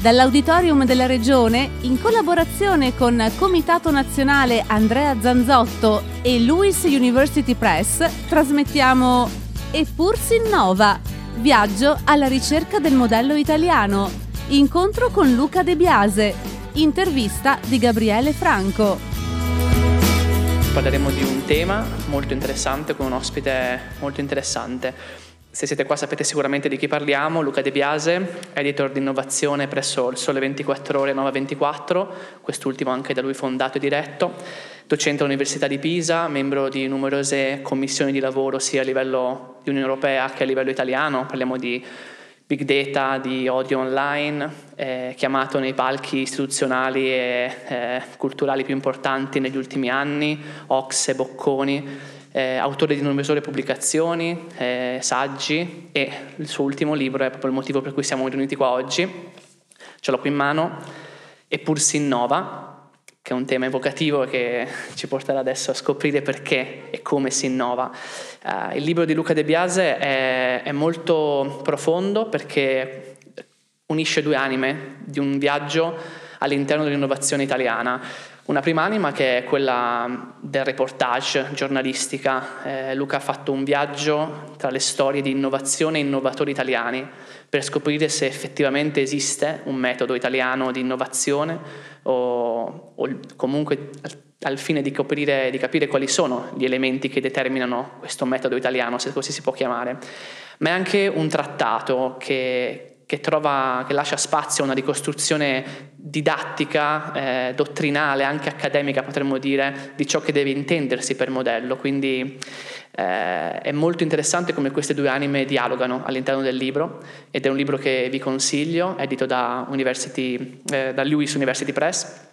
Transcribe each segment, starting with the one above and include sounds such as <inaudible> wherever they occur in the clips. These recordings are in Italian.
Dall'Auditorium della Regione, in collaborazione con Comitato Nazionale Andrea Zanzotto e Lewis University Press, trasmettiamo Eppur si innova, viaggio alla ricerca del modello italiano, incontro con Luca De Biase, intervista di Gabriele Franco. Parleremo di un tema molto interessante con un ospite molto interessante se siete qua sapete sicuramente di chi parliamo, Luca De Biase, editor di innovazione presso il Sole 24 Ore Nova 24, quest'ultimo anche da lui fondato e diretto, docente all'Università di Pisa, membro di numerose commissioni di lavoro sia a livello di Unione Europea che a livello italiano, parliamo di big data, di odio online, eh, chiamato nei palchi istituzionali e eh, culturali più importanti negli ultimi anni, Ox e Bocconi eh, autore di numerose pubblicazioni, eh, saggi e il suo ultimo libro è proprio il motivo per cui siamo riuniti qua oggi, ce l'ho qui in mano, Eppur si innova, che è un tema evocativo che ci porterà adesso a scoprire perché e come si innova. Uh, il libro di Luca De Biase è, è molto profondo perché unisce due anime di un viaggio all'interno dell'innovazione italiana. Una prima anima che è quella del reportage giornalistica. Eh, Luca ha fatto un viaggio tra le storie di innovazione e innovatori italiani per scoprire se effettivamente esiste un metodo italiano di innovazione o, o comunque al fine di, coprire, di capire quali sono gli elementi che determinano questo metodo italiano, se così si può chiamare. Ma è anche un trattato che, che, trova, che lascia spazio a una ricostruzione didattica, eh, dottrinale, anche accademica potremmo dire, di ciò che deve intendersi per modello. Quindi eh, è molto interessante come queste due anime dialogano all'interno del libro ed è un libro che vi consiglio, edito da, eh, da Lewis University Press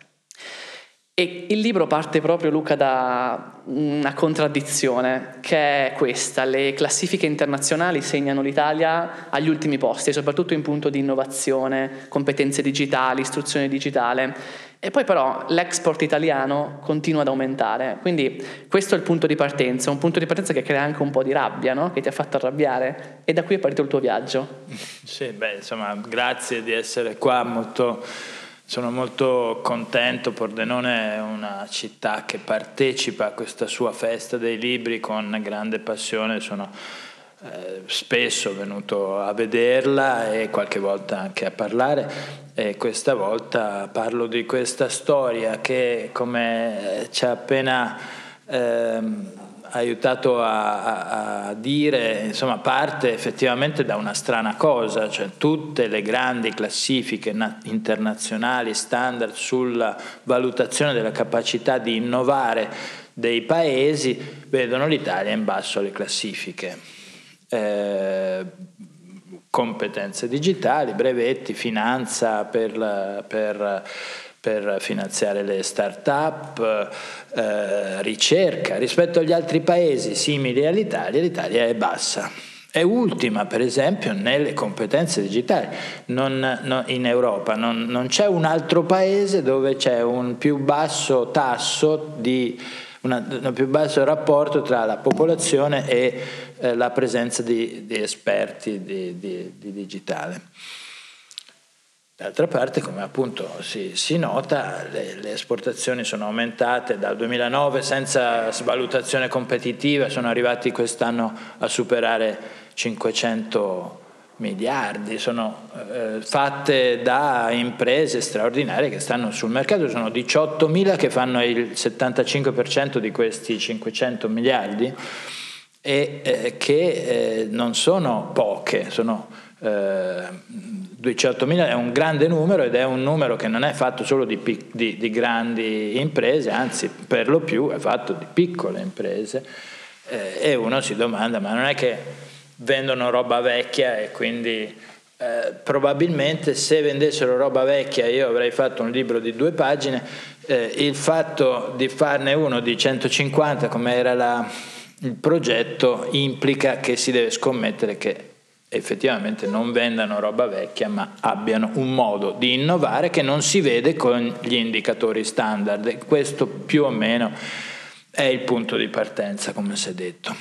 e il libro parte proprio, Luca, da una contraddizione, che è questa. Le classifiche internazionali segnano l'Italia agli ultimi posti, soprattutto in punto di innovazione, competenze digitali, istruzione digitale. E poi però l'export italiano continua ad aumentare. Quindi questo è il punto di partenza, un punto di partenza che crea anche un po' di rabbia, no? che ti ha fatto arrabbiare. E da qui è partito il tuo viaggio. <laughs> Sì, beh, insomma, grazie di essere qua, molto sono molto contento, Pordenone è una città che partecipa a questa sua festa dei libri con grande passione, sono eh, spesso venuto a vederla e qualche volta anche a parlare. E questa volta parlo di questa storia che come ci ha appena... Eh, aiutato a, a, a, dire, insomma, parte effettivamente da una strana cosa, cioè tutte le grandi classifiche na- internazionali standard sulla valutazione della capacità di innovare dei paesi vedono l'Italia in basso alle classifiche. Eh, competenze digitali, brevetti, finanza per, per per finanziare le start-up, eh, ricerca. Rispetto agli altri paesi simili all'Italia, l'Italia è bassa. È ultima, per esempio, nelle competenze digitali. Non, no, in Europa non, non, c'è un altro paese dove c'è un più basso tasso di una, un più basso rapporto tra la popolazione e eh, la presenza di, di esperti di, di, di digitale. D'altra parte, come appunto si, si nota, le, le, esportazioni sono aumentate dal 2009 senza svalutazione competitiva, sono arrivati quest'anno a superare 500 miliardi, sono eh, fatte da imprese straordinarie che stanno sul mercato, sono 18 mila che fanno il 75% di questi 500 miliardi e eh, che eh, non sono poche, sono 18.000 eh, è un grande numero ed è un numero che non è fatto solo di, di, di grandi imprese, anzi per lo più è fatto di piccole imprese. Eh, e uno si domanda ma non è che vendono roba vecchia e quindi eh, probabilmente se vendessero roba vecchia io avrei fatto un libro di due pagine, eh, il fatto di farne uno di 150 come era la, il progetto implica che si deve scommettere che effettivamente non vendano roba vecchia, ma abbiano un modo di innovare che non si vede con gli indicatori standard. E questo più o meno è il punto di partenza, come si è detto.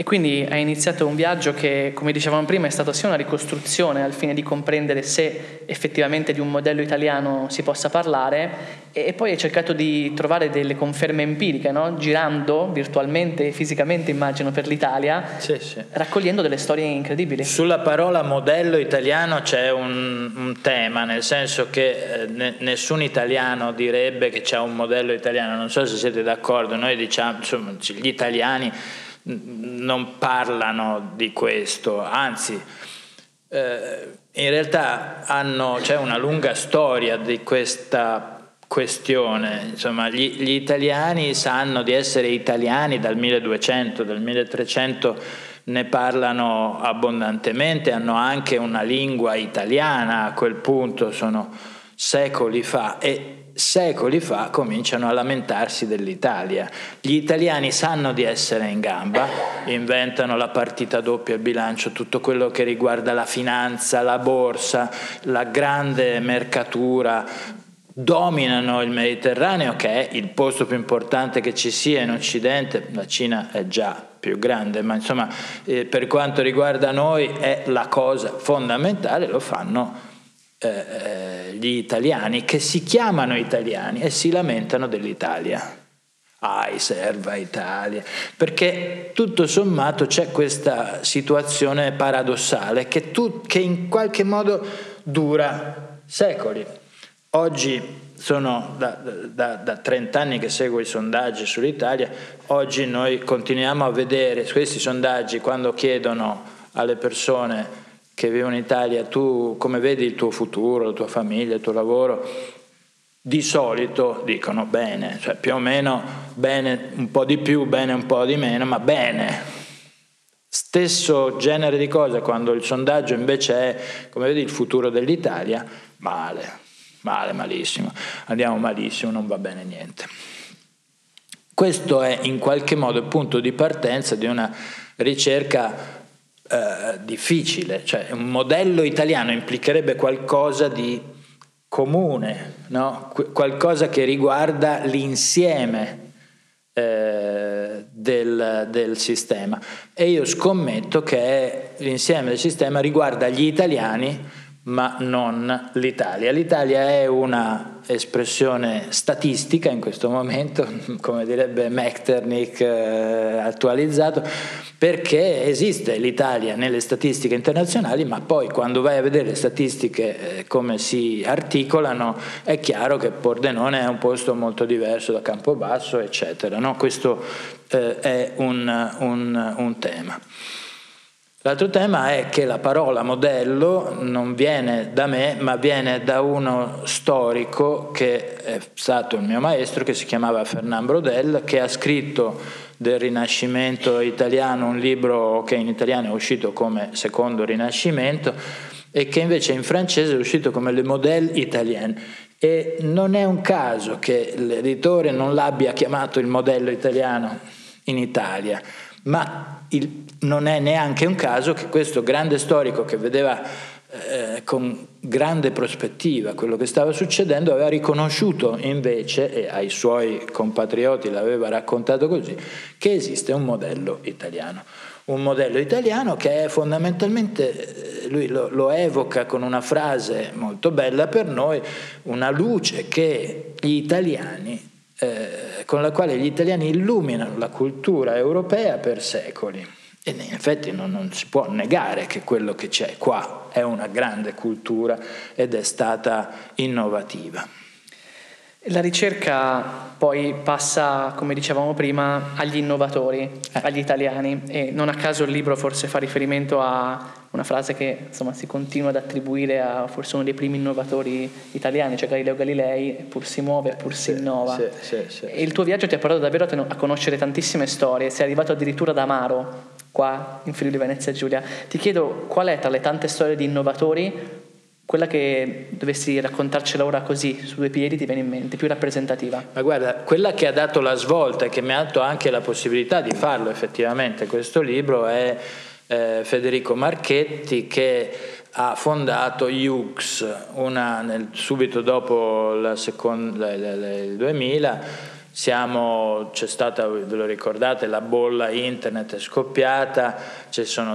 E quindi hai iniziato un viaggio che, come dicevamo prima, è stato sia una ricostruzione al fine di comprendere se effettivamente di un modello italiano si possa parlare e poi hai cercato di trovare delle conferme empiriche, no? girando virtualmente e fisicamente, immagino, per l'Italia, sì, sì. raccogliendo delle storie incredibili. Sulla parola modello italiano c'è un, un tema, nel senso che eh, ne, nessun italiano direbbe che c'è un modello italiano, non so se siete d'accordo, noi diciamo, insomma, gli italiani non parlano di questo, anzi eh, in realtà hanno, c'è una lunga storia di questa questione, insomma gli, gli, italiani sanno di essere italiani dal 1200, dal 1300 ne parlano abbondantemente, hanno anche una lingua italiana a quel punto, sono secoli fa e secoli fa cominciano a lamentarsi dell'Italia. Gli italiani sanno di essere in gamba, inventano la partita doppia, il bilancio, tutto quello che riguarda la finanza, la borsa, la grande mercatura, dominano il Mediterraneo che è il posto più importante che ci sia in Occidente, la Cina è già più grande, ma insomma eh, per quanto riguarda noi è la cosa fondamentale, lo fanno eh, eh, gli italiani che si chiamano italiani e si lamentano dell'Italia. Ai, serva Italia, perché tutto sommato c'è questa situazione paradossale che, tu, che in qualche modo dura secoli. Oggi sono da, da, da, 30 anni che seguo i sondaggi sull'Italia, oggi noi continuiamo a vedere questi sondaggi quando chiedono alle persone che vivono in Italia, tu come vedi il tuo futuro, la tua famiglia, il tuo lavoro, di solito dicono bene, cioè più o meno bene un po' di più, bene un po' di meno, ma bene. Stesso genere di cose quando il sondaggio invece è, come vedi, il futuro dell'Italia, male, male, malissimo, andiamo malissimo, non va bene niente. Questo è in qualche modo il punto di partenza di una ricerca eh, difficile, cioè un modello italiano implicherebbe qualcosa di comune, no? Qu- qualcosa che riguarda l'insieme eh, del, del, sistema. E io scommetto che l'insieme del sistema riguarda gli italiani, ma non l'Italia. L'Italia è una espressione statistica in questo momento, <laughs> come direbbe Metternich eh, attualizzato, perché esiste l'Italia nelle statistiche internazionali, ma poi quando vai a vedere le statistiche eh, come si articolano, è chiaro che Pordenone è un posto molto diverso da Campobasso, eccetera. No? Questo eh, è un, un, un tema. L'altro tema è che la parola modello non viene da me, ma viene da uno storico che è stato il mio maestro, che si chiamava Fernand Brodel, che ha scritto del Rinascimento italiano un libro che in italiano è uscito come Secondo Rinascimento e che invece in francese è uscito come Le Modèle Italien. E non è un caso che l'editore non l'abbia chiamato il modello italiano in Italia, ma il, non è neanche un caso che questo grande storico che vedeva eh, con grande prospettiva quello che stava succedendo aveva riconosciuto invece, e ai suoi compatrioti l'aveva raccontato così, che esiste un modello italiano. Un modello italiano che è fondamentalmente, eh, lui lo, lo evoca con una frase molto bella per noi, una luce che gli italiani eh, con la quale gli italiani illuminano la cultura europea per secoli. E in effetti non, non, si può negare che quello che c'è qua è una grande cultura ed è stata innovativa. La ricerca poi passa, come dicevamo prima, agli innovatori, eh. agli italiani e non a caso il libro forse fa riferimento a una frase che insomma, si continua ad attribuire a forse uno dei primi innovatori italiani, cioè Galileo Galilei, pur si muove, pur si innova. Sì, sì, sì, e il tuo viaggio ti ha portato davvero a conoscere tantissime storie, sei arrivato addirittura ad Amaro, qua in Friuli Venezia Giulia. Ti chiedo qual è tra le tante storie di innovatori quella che dovessi raccontarcela ora così, su due piedi, ti viene in mente, più rappresentativa? Ma guarda, quella che ha dato la svolta e che mi ha dato anche la possibilità di farlo effettivamente questo libro è eh, Federico Marchetti che ha fondato nel, subito dopo la seconda, il 2000, siamo, c'è stata, ve lo ricordate, la bolla internet è scoppiata,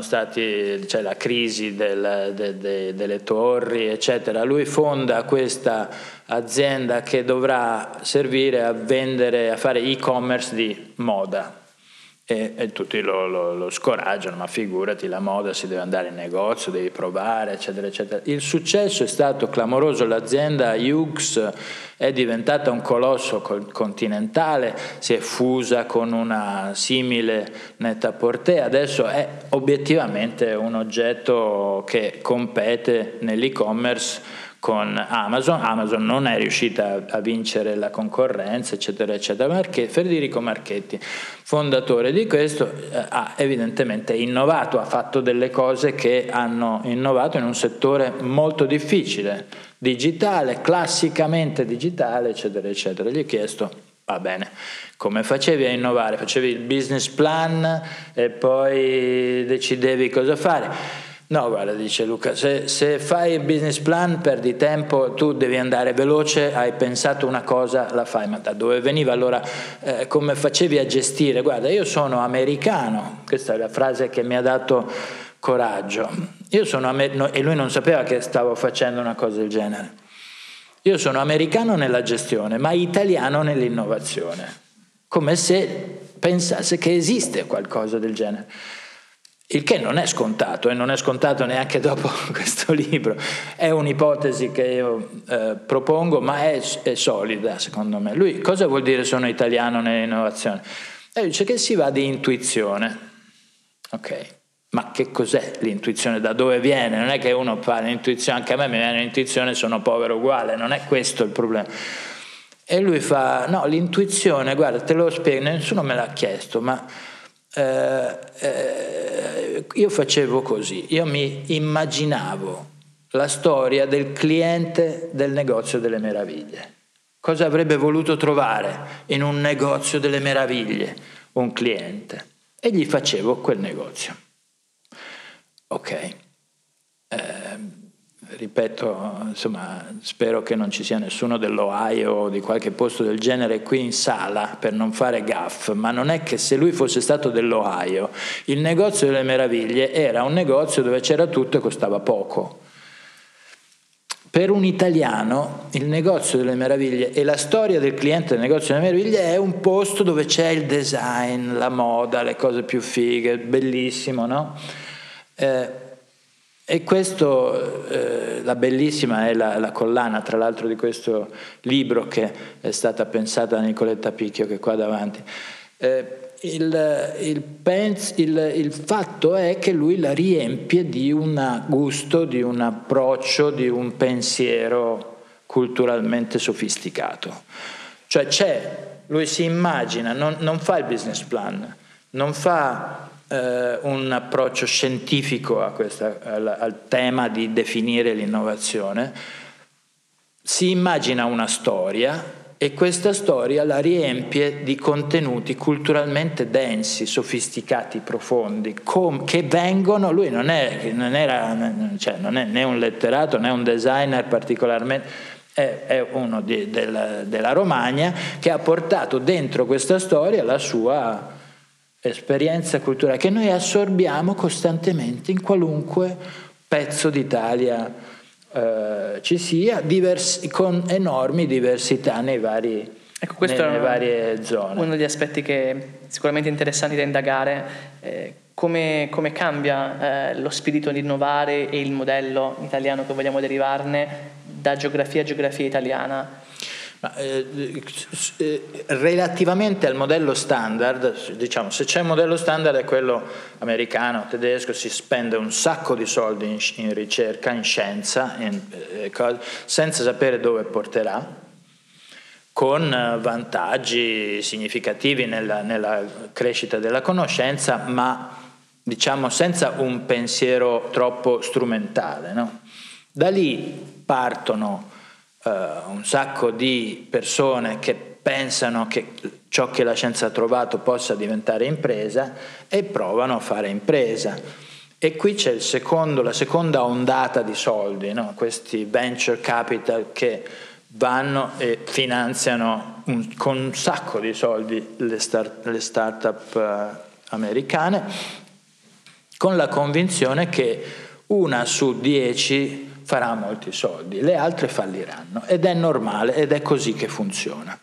stati, c'è la crisi del, de, de, delle torri, eccetera. Lui fonda questa azienda che dovrà servire a vendere, a fare e-commerce di moda e, e tutti lo, lo, lo, scoraggiano, ma figurati, la moda si deve andare in negozio, devi provare, eccetera, eccetera. Il successo è stato clamoroso, l'azienda Hughes è diventata un colosso continentale, si è fusa con una simile netta portée, adesso è obiettivamente un oggetto che compete nell'e-commerce con Amazon, Amazon non è riuscita a vincere la concorrenza, eccetera, eccetera, perché Federico Marchetti, fondatore di questo, eh, ha evidentemente innovato, ha fatto delle cose che hanno innovato in un settore molto difficile, digitale, classicamente digitale, eccetera, eccetera. Gli ho chiesto, va bene, come facevi a innovare? Facevi il business plan e poi decidevi cosa fare No, guarda, dice Luca, se, se, fai il business plan perdi tempo, tu devi andare veloce, hai pensato una cosa, la fai, ma da dove veniva allora? Eh, come facevi a gestire? Guarda, io sono americano, questa è la frase che mi ha dato coraggio. Io sono amer- e lui non sapeva che stavo facendo una cosa del genere. Io sono americano nella gestione, ma italiano nell'innovazione, come se pensasse che esiste qualcosa del genere. Il che non è scontato e non è scontato neanche dopo <laughs> questo libro. È un'ipotesi che io eh, propongo, ma è, è, solida secondo me. Lui cosa vuol dire sono italiano nell'innovazione? E dice che si va di intuizione. Ok, ma che cos'è l'intuizione? Da dove viene? Non è che uno fa l'intuizione, anche a me mi viene l'intuizione, sono povero uguale, non è questo il problema. E lui fa, no, l'intuizione, guarda, te lo spiego, nessuno me l'ha chiesto, ma eh, eh, io facevo così, io mi immaginavo la storia del cliente del negozio delle meraviglie. Cosa avrebbe voluto trovare in un negozio delle meraviglie un cliente? E gli facevo quel negozio. Ok. Eh, ripeto, insomma, spero che non ci sia nessuno dell'Ohio o di qualche posto del genere qui in sala per non fare gaff, ma non è che se lui fosse stato dell'Ohio, il negozio delle meraviglie era un negozio dove c'era tutto e costava poco. Per un italiano il negozio delle meraviglie e la storia del cliente del negozio delle meraviglie è un posto dove c'è il design, la moda, le cose più fighe, bellissimo, no? Eh, e questo, eh, la bellissima è la, la, collana, tra l'altro, di questo libro che è stata pensata da Nicoletta Picchio, che è qua davanti. Eh, il, il, pens, il, il, fatto è che lui la riempie di un gusto, di un approccio, di un pensiero culturalmente sofisticato. Cioè c'è, lui si immagina, non, non fa il business plan, non fa eh, un approccio scientifico questa, al, al tema di definire l'innovazione, si immagina una storia e questa storia la riempie di contenuti culturalmente densi, sofisticati, profondi, com- che vengono, lui non è, non, era, cioè non è né un letterato né un designer particolarmente, è, è uno di, del, della Romagna che ha portato dentro questa storia la sua esperienza culturale che noi assorbiamo costantemente in qualunque pezzo d'Italia eh, ci sia, diversi, con enormi diversità nei vari, ecco, questo nelle, è varie zone. Uno degli aspetti che sicuramente interessanti da indagare, eh, come, come, cambia eh, lo spirito di innovare e il modello italiano che vogliamo derivarne da geografia a geografia italiana relativamente al modello standard, diciamo, se c'è un modello standard è quello americano, tedesco, si spende un sacco di soldi in, in ricerca, in scienza, in, eh, senza sapere dove porterà, con eh, vantaggi significativi nella, nella crescita della conoscenza, ma diciamo senza un pensiero troppo strumentale. No? Da lì partono uh, un sacco di persone che pensano che ciò che la scienza ha trovato possa diventare impresa e provano a fare impresa. E qui c'è secondo, la seconda ondata di soldi, no? questi venture capital che vanno e finanziano un, con un sacco di soldi le, start, le start-up uh, americane, con la convinzione che una su dieci farà molti soldi, le altre falliranno ed è normale ed è così che funziona.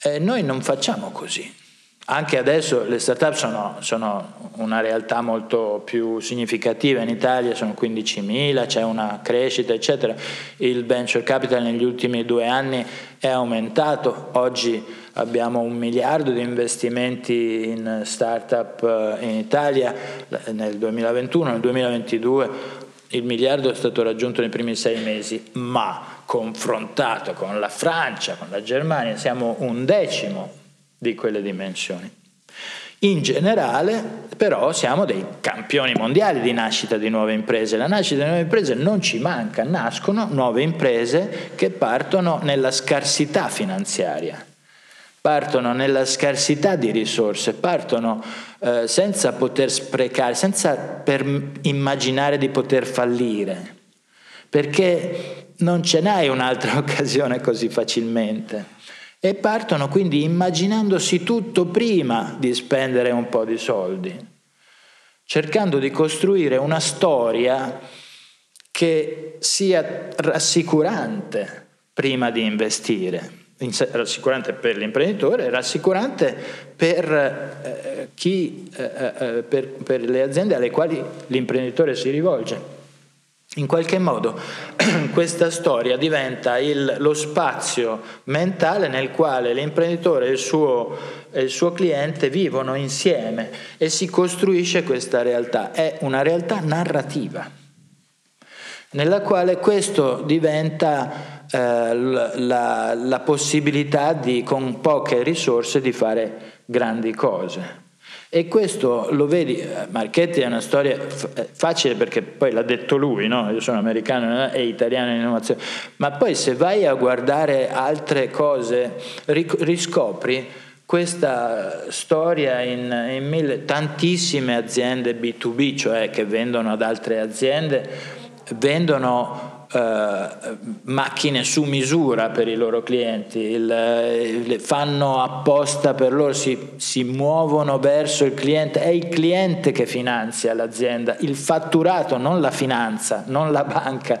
E noi non facciamo così. Anche adesso le start-up sono, sono, una realtà molto più significativa in Italia, sono 15.000, c'è una crescita, eccetera. Il venture capital negli ultimi due anni è aumentato, oggi abbiamo un miliardo di investimenti in start-up eh, in Italia nel 2021, nel 2022 il miliardo è stato raggiunto nei primi sei mesi, ma confrontato con la Francia, con la Germania, siamo un decimo di quelle dimensioni. In generale, però, siamo dei campioni mondiali di nascita di nuove imprese. La nascita di nuove imprese non ci manca, nascono nuove imprese che partono nella scarsità finanziaria, partono nella scarsità di risorse, partono eh, senza poter sprecare, senza immaginare di poter fallire, perché non ce n'hai un'altra <laughs> occasione così facilmente. E partono quindi immaginandosi tutto prima di spendere un po' di soldi, cercando di costruire una storia che sia rassicurante prima di investire, rassicurante per l'imprenditore, rassicurante per, eh, chi, eh, eh, per, per le aziende alle quali l'imprenditore si rivolge. In qualche modo <clears throat> questa storia diventa il, lo spazio mentale nel quale l'imprenditore e il, suo, e il suo cliente vivono insieme e si costruisce questa realtà. È una realtà narrativa, nella quale questo diventa eh, la, la possibilità di, con poche risorse, di fare grandi cose. E questo lo vedi, eh, Marchetti è una storia eh, facile perché poi l'ha detto lui, no? io sono americano e italiano in innovazione, ma poi se vai a guardare altre cose riscopri questa storia in, in mille, tantissime aziende B2B, cioè che vendono ad altre aziende, vendono eh, macchine su misura per i loro clienti, il, fanno apposta per loro, si, si muovono verso il cliente, è il cliente che finanzia l'azienda, il fatturato, non la finanza, non la banca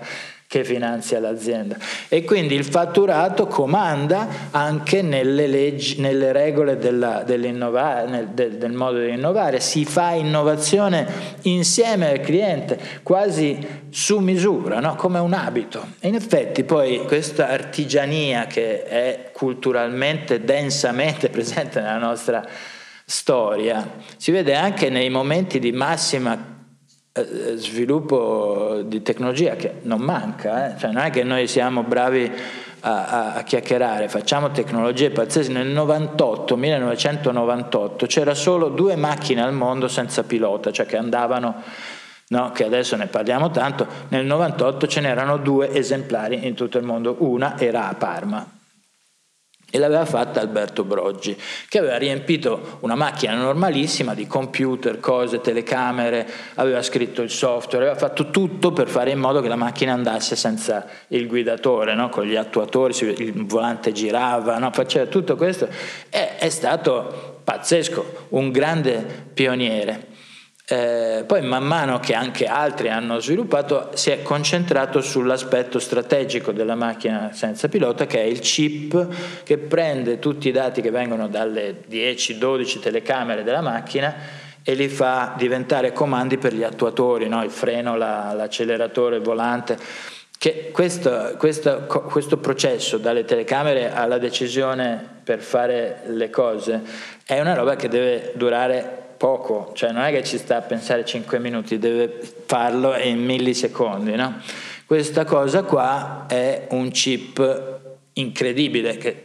che finanzia l'azienda. E quindi il fatturato comanda anche nelle, leggi, nelle regole della, nel, del, del, modo di innovare, si fa innovazione insieme al cliente, quasi su misura, no? come un abito. E in effetti poi questa artigiania che è culturalmente, densamente <laughs> presente nella nostra storia, si vede anche nei momenti di massima sviluppo di tecnologia che non manca, eh? cioè non è che noi siamo bravi a, a, a, chiacchierare, facciamo tecnologie pazzesche. Nel 98, 1998 c'era solo due macchine al mondo senza pilota, cioè che andavano, no, che adesso ne parliamo tanto, nel 98 ce n'erano due esemplari in tutto il mondo, una era a Parma, e l'aveva fatta Alberto Broggi, che aveva riempito una macchina normalissima di computer, cose, telecamere, aveva scritto il software, aveva fatto tutto per fare in modo che la macchina andasse senza il guidatore, no? con gli attuatori, il volante girava, no? faceva tutto questo. E è stato pazzesco, un grande pioniere. Eh, poi man mano che anche altri hanno sviluppato si è concentrato sull'aspetto strategico della macchina senza pilota che è il chip che prende tutti i dati che vengono dalle 10-12 telecamere della macchina e li fa diventare comandi per gli attuatori, no? il freno, la, l'acceleratore, il volante. Questo, questo, questo processo dalle telecamere alla decisione per fare le cose è una roba che deve durare poco, cioè non è che ci sta a pensare 5 minuti, deve farlo in millisecondi. No? Questa cosa qua è un chip incredibile che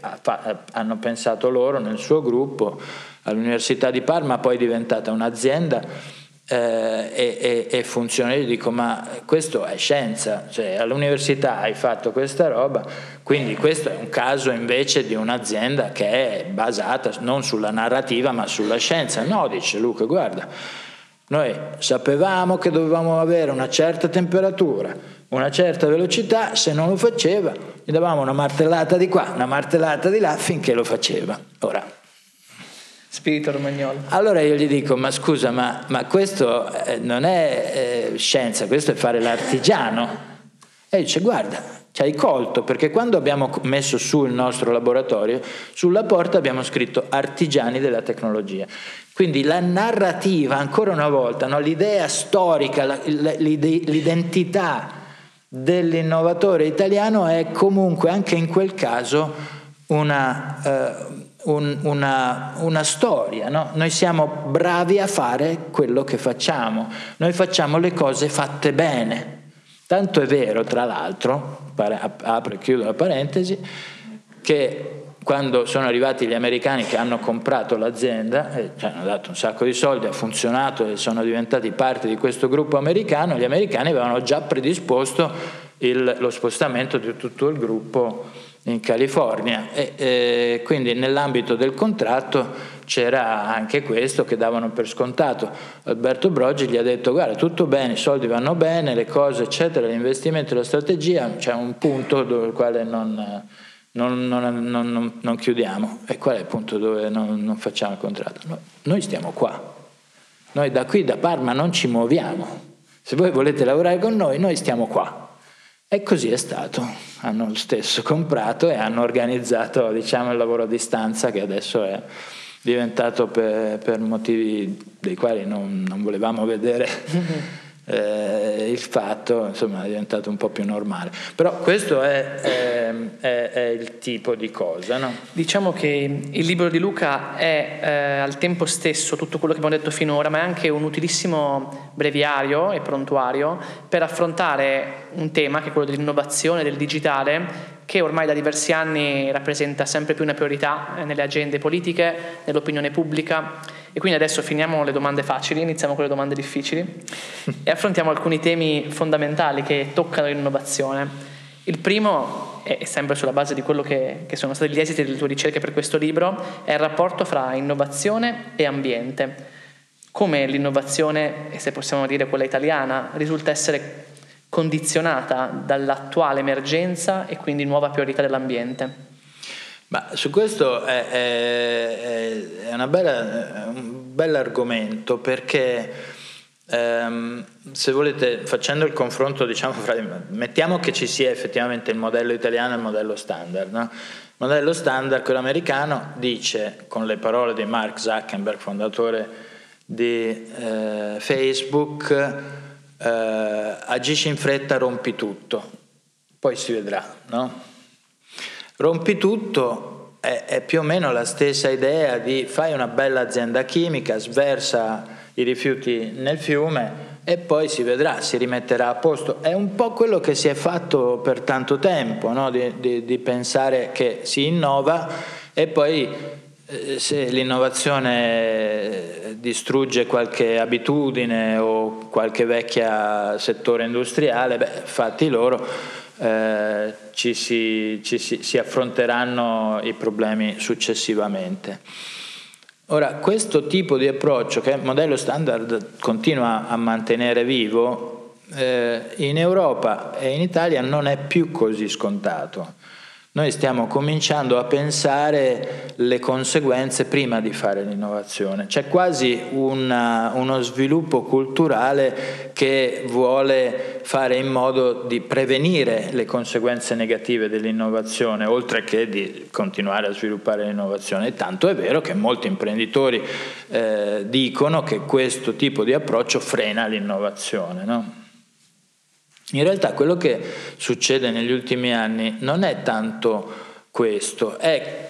hanno pensato loro nel suo gruppo all'Università di Parma, poi è diventata un'azienda eh, e, e, e, funziona. Io dico, ma questo è scienza, cioè all'università hai fatto questa roba, quindi questo è un caso invece di un'azienda che è basata non sulla narrativa ma sulla scienza. No, dice Luca, guarda, noi sapevamo che dovevamo avere una certa temperatura, una certa velocità, se non lo faceva, gli davamo una martellata di qua, una martellata di là finché lo faceva. Ora, Spirito romagnolo. allora io gli dico, ma scusa, ma, ma questo eh, non è eh, scienza, questo è fare l'artigiano. E dice, guarda, ci hai colto, perché quando abbiamo messo su il nostro laboratorio, sulla porta abbiamo scritto artigiani della tecnologia. Quindi la narrativa, ancora una volta, no? l'idea storica, l'identità dell'innovatore italiano è comunque anche in quel caso una, eh, un, una, una, storia. No? Noi siamo bravi a fare quello che facciamo, noi facciamo le cose fatte bene. Tanto è vero, tra l'altro, apro e chiudo la parentesi, che quando sono arrivati gli americani che hanno comprato l'azienda, e ci hanno dato un sacco di soldi, ha funzionato e sono diventati parte di questo gruppo americano, gli americani avevano già predisposto il, lo spostamento di tutto il gruppo in California e, e quindi nell'ambito del contratto c'era anche questo che davano per scontato. Alberto Broggi gli ha detto guarda tutto bene, i soldi vanno bene, le cose eccetera, l'investimento e la strategia, c'è un punto dove quale non non, non, non, non, chiudiamo. E qual è il punto dove non, facciamo il contratto? No, noi stiamo qua. Noi da qui, da Parma, non ci muoviamo. Se voi volete lavorare con noi, noi stiamo qua. E così è stato. Hanno lo stesso comprato e hanno organizzato diciamo, il lavoro a distanza che adesso è diventato per, per motivi dei quali non, volevamo vedere. Eh, il fatto insomma, è diventato un po' più normale. Però questo è, è, è, è il tipo di cosa. No? Diciamo che il libro di Luca è eh, al tempo stesso tutto quello che abbiamo detto finora, ma è anche un utilissimo breviario e prontuario per affrontare un tema che è quello dell'innovazione, del digitale, che ormai da diversi anni rappresenta sempre più una priorità eh, nelle agende politiche, nell'opinione pubblica e quindi adesso finiamo le domande facili, iniziamo con le domande difficili e affrontiamo alcuni temi fondamentali che toccano l'innovazione. Il primo, è sempre sulla base di quello che, che sono stati gli esiti delle tue ricerche per questo libro, è il rapporto fra innovazione e ambiente. Come l'innovazione, e se possiamo dire quella italiana, risulta essere condizionata dall'attuale emergenza e quindi nuova priorità dell'ambiente? Ma su questo è, è, è bella, un bell'argomento perché ehm, se volete facendo il confronto diciamo fra, mettiamo che ci sia effettivamente il modello italiano e il modello standard no? il modello standard quello americano dice con le parole di Mark Zuckerberg fondatore di eh, Facebook eh, agisci in fretta rompi tutto poi si vedrà no? Rompi tutto è, è, più o meno la stessa idea di fai una bella azienda chimica, sversa i rifiuti nel fiume e poi si vedrà, si rimetterà a posto. È un po' quello che si è fatto per tanto tempo, no? di, di, di pensare che si innova e poi eh, se l'innovazione distrugge qualche abitudine o qualche vecchia settore industriale, beh, fatti loro eh, ci, si, ci si, si affronteranno i problemi successivamente. Ora, questo tipo di approccio che il modello standard continua a mantenere vivo, eh, in Europa e in Italia non è più così scontato. Noi stiamo cominciando a pensare le conseguenze prima di fare l'innovazione. C'è quasi una, uno sviluppo culturale che vuole fare in modo di prevenire le conseguenze negative dell'innovazione, oltre che di continuare a sviluppare l'innovazione. Tanto è vero che molti imprenditori eh, dicono che questo tipo di approccio frena l'innovazione. No? In realtà quello che succede negli ultimi anni non è tanto questo, è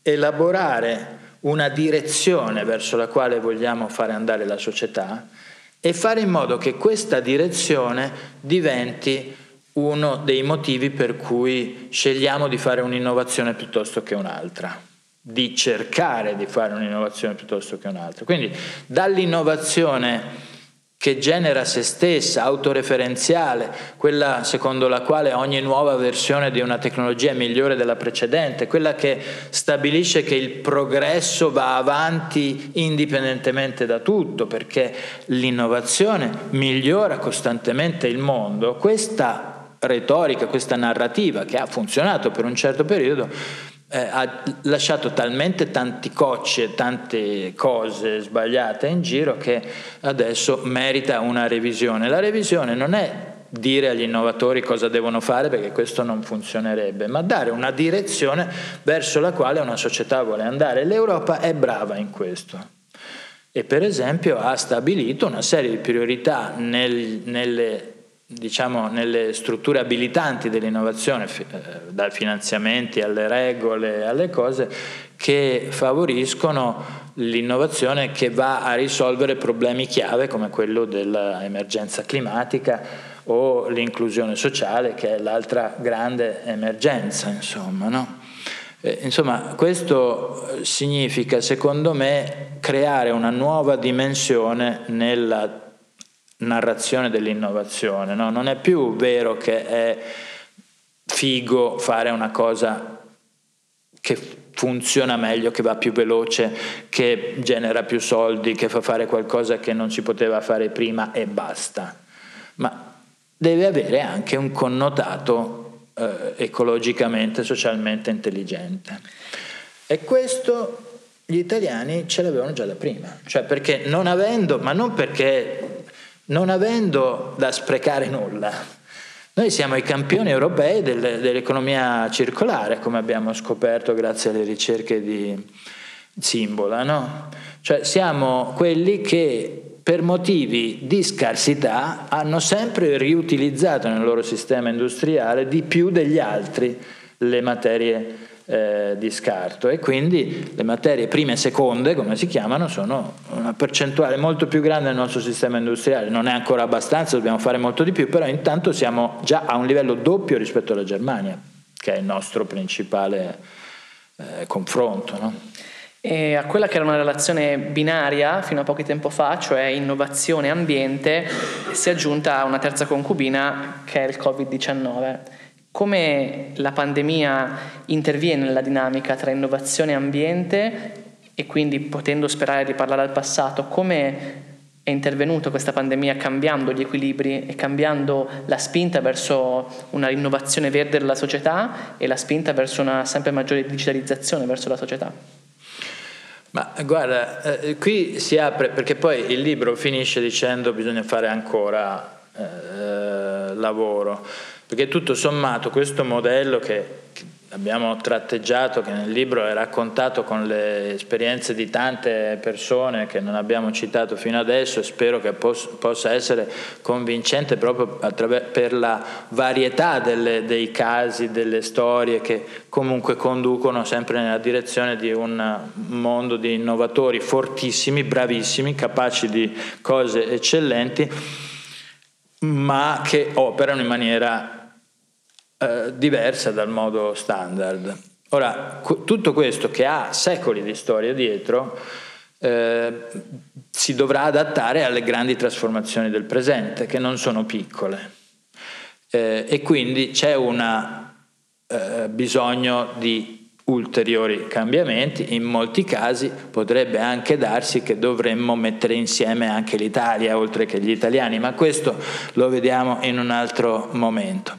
elaborare una direzione verso la quale vogliamo fare andare la società e fare in modo che questa direzione diventi uno dei motivi per cui scegliamo di fare un'innovazione piuttosto che un'altra, di cercare di fare un'innovazione piuttosto che un'altra. Quindi dall'innovazione che genera se stessa, autoreferenziale, quella secondo la quale ogni nuova versione di una tecnologia è migliore della precedente, quella che stabilisce che il progresso va avanti indipendentemente da tutto, perché l'innovazione migliora costantemente il mondo, questa retorica, questa narrativa che ha funzionato per un certo periodo, eh, ha lasciato talmente tanti cocci e tante cose sbagliate in giro che adesso merita una revisione. La revisione non è dire agli innovatori cosa devono fare perché questo non funzionerebbe, ma dare una direzione verso la quale una società vuole andare. L'Europa è brava in questo e per esempio ha stabilito una serie di priorità nel, nelle, diciamo, nelle, strutture abilitanti dell'innovazione, eh, dai finanziamenti alle regole, alle cose che favoriscono l'innovazione che va a risolvere problemi chiave come quello dell'emergenza climatica o l'inclusione sociale che è l'altra grande emergenza, insomma, no? insomma, questo significa, secondo me, creare una nuova dimensione nella narrazione dell'innovazione. No? Non è più vero che è figo fare una cosa che funziona meglio, che va più veloce, che genera più soldi, che fa fare qualcosa che non si poteva fare prima e basta. Ma deve avere anche un connotato eh, ecologicamente, socialmente intelligente. E questo gli italiani ce l'avevano già da prima, cioè perché non avendo, ma non perché non avendo da sprecare nulla, noi siamo i campioni europei del, dell'economia circolare, come abbiamo scoperto grazie alle ricerche di Simbola, no? Cioè siamo quelli che per motivi di scarsità hanno sempre riutilizzato nel loro sistema industriale di più degli altri le materie eh, di scarto e quindi le materie prime e seconde, come si chiamano, sono una percentuale molto più grande del nostro sistema industriale. Non è ancora abbastanza, dobbiamo fare molto di più, però intanto siamo già a un livello doppio rispetto alla Germania, che è il nostro principale eh, confronto. No? e a quella che era una relazione binaria fino a poco tempo fa, cioè innovazione e ambiente, si è aggiunta una terza concubina che è il Covid-19. Come la pandemia interviene nella dinamica tra innovazione e ambiente e quindi potendo sperare di parlare al passato, come è intervenuta questa pandemia cambiando gli equilibri e cambiando la spinta verso una innovazione verde della società e la spinta verso una sempre maggiore digitalizzazione verso la società? Ma guarda, eh, qui si apre, perché poi il libro finisce dicendo bisogna fare ancora eh, lavoro, perché tutto sommato questo modello che, che abbiamo tratteggiato, che nel libro è raccontato con le esperienze di tante persone che non abbiamo citato fino adesso e spero che pos- possa essere convincente proprio attraver- per la varietà delle, dei casi, delle storie che comunque conducono sempre nella direzione di un mondo di innovatori fortissimi, bravissimi, capaci di cose eccellenti, ma che operano in maniera eh, diversa dal modo standard. Ora, cu- tutto questo che ha secoli di storia dietro eh, si dovrà adattare alle grandi trasformazioni del presente, che non sono piccole. Eh, e quindi c'è un eh, bisogno di ulteriori cambiamenti, in molti casi potrebbe anche darsi che dovremmo mettere insieme anche l'Italia oltre che gli italiani, ma questo lo vediamo in un altro momento.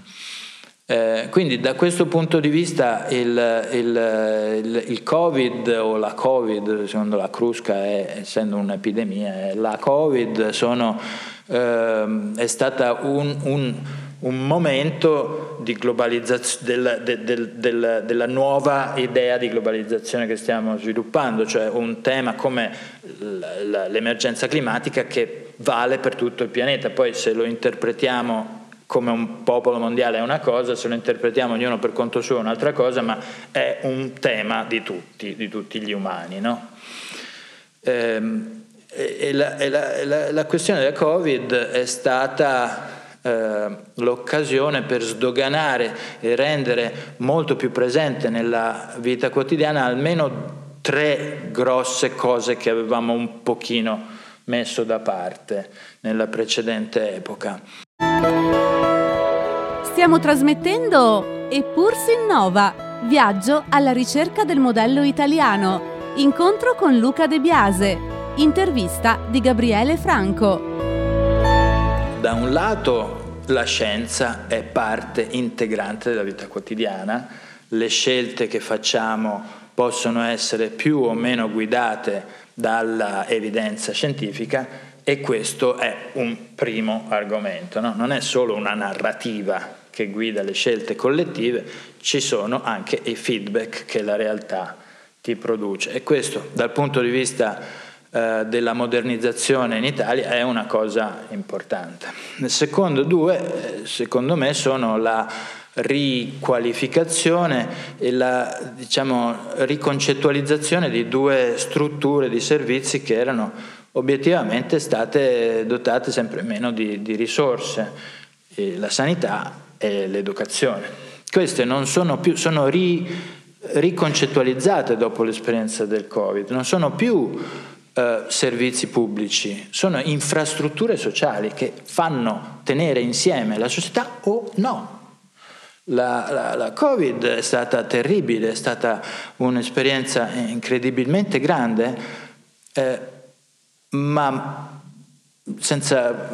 Eh, quindi da questo punto di vista il, il, il, il, Covid o la Covid, secondo la Crusca è, essendo un'epidemia, la Covid sono, eh, è stata un, un, un momento di globalizzazione, del, del, del, della nuova idea di globalizzazione che stiamo sviluppando, cioè un tema come l'emergenza climatica che vale per tutto il pianeta. Poi se lo interpretiamo come un popolo mondiale è una cosa, se lo interpretiamo ognuno per conto suo è un'altra cosa, ma è un tema di tutti, di tutti gli umani. No? Ehm, e la, e la, la, la, questione del Covid è stata eh, l'occasione per sdoganare e rendere molto più presente nella vita quotidiana almeno tre grosse cose che avevamo un pochino messo da parte nella precedente epoca. Stiamo trasmettendo Eppur innova, viaggio alla ricerca del modello italiano, incontro con Luca De Biase, intervista di Gabriele Franco. Da un lato la scienza è parte integrante della vita quotidiana, le scelte che facciamo possono essere più o meno guidate dalla evidenza scientifica e questo è un primo argomento, no? non è solo una narrativa che guida le scelte collettive, ci sono anche i feedback che la realtà ti produce e questo dal punto di vista eh, della modernizzazione in Italia è una cosa importante. Il secondo due, eh, secondo me, sono la riqualificazione e la diciamo, riconcettualizzazione di due strutture di servizi che erano obiettivamente state dotate sempre meno di, di risorse, la sanità e l'educazione. Queste non sono più, sono ri, riconcettualizzate dopo l'esperienza del Covid, non sono più eh, servizi pubblici, sono infrastrutture sociali che fanno tenere insieme la società o no. La, la, la, Covid è stata terribile, è stata un'esperienza incredibilmente grande, eh, ma senza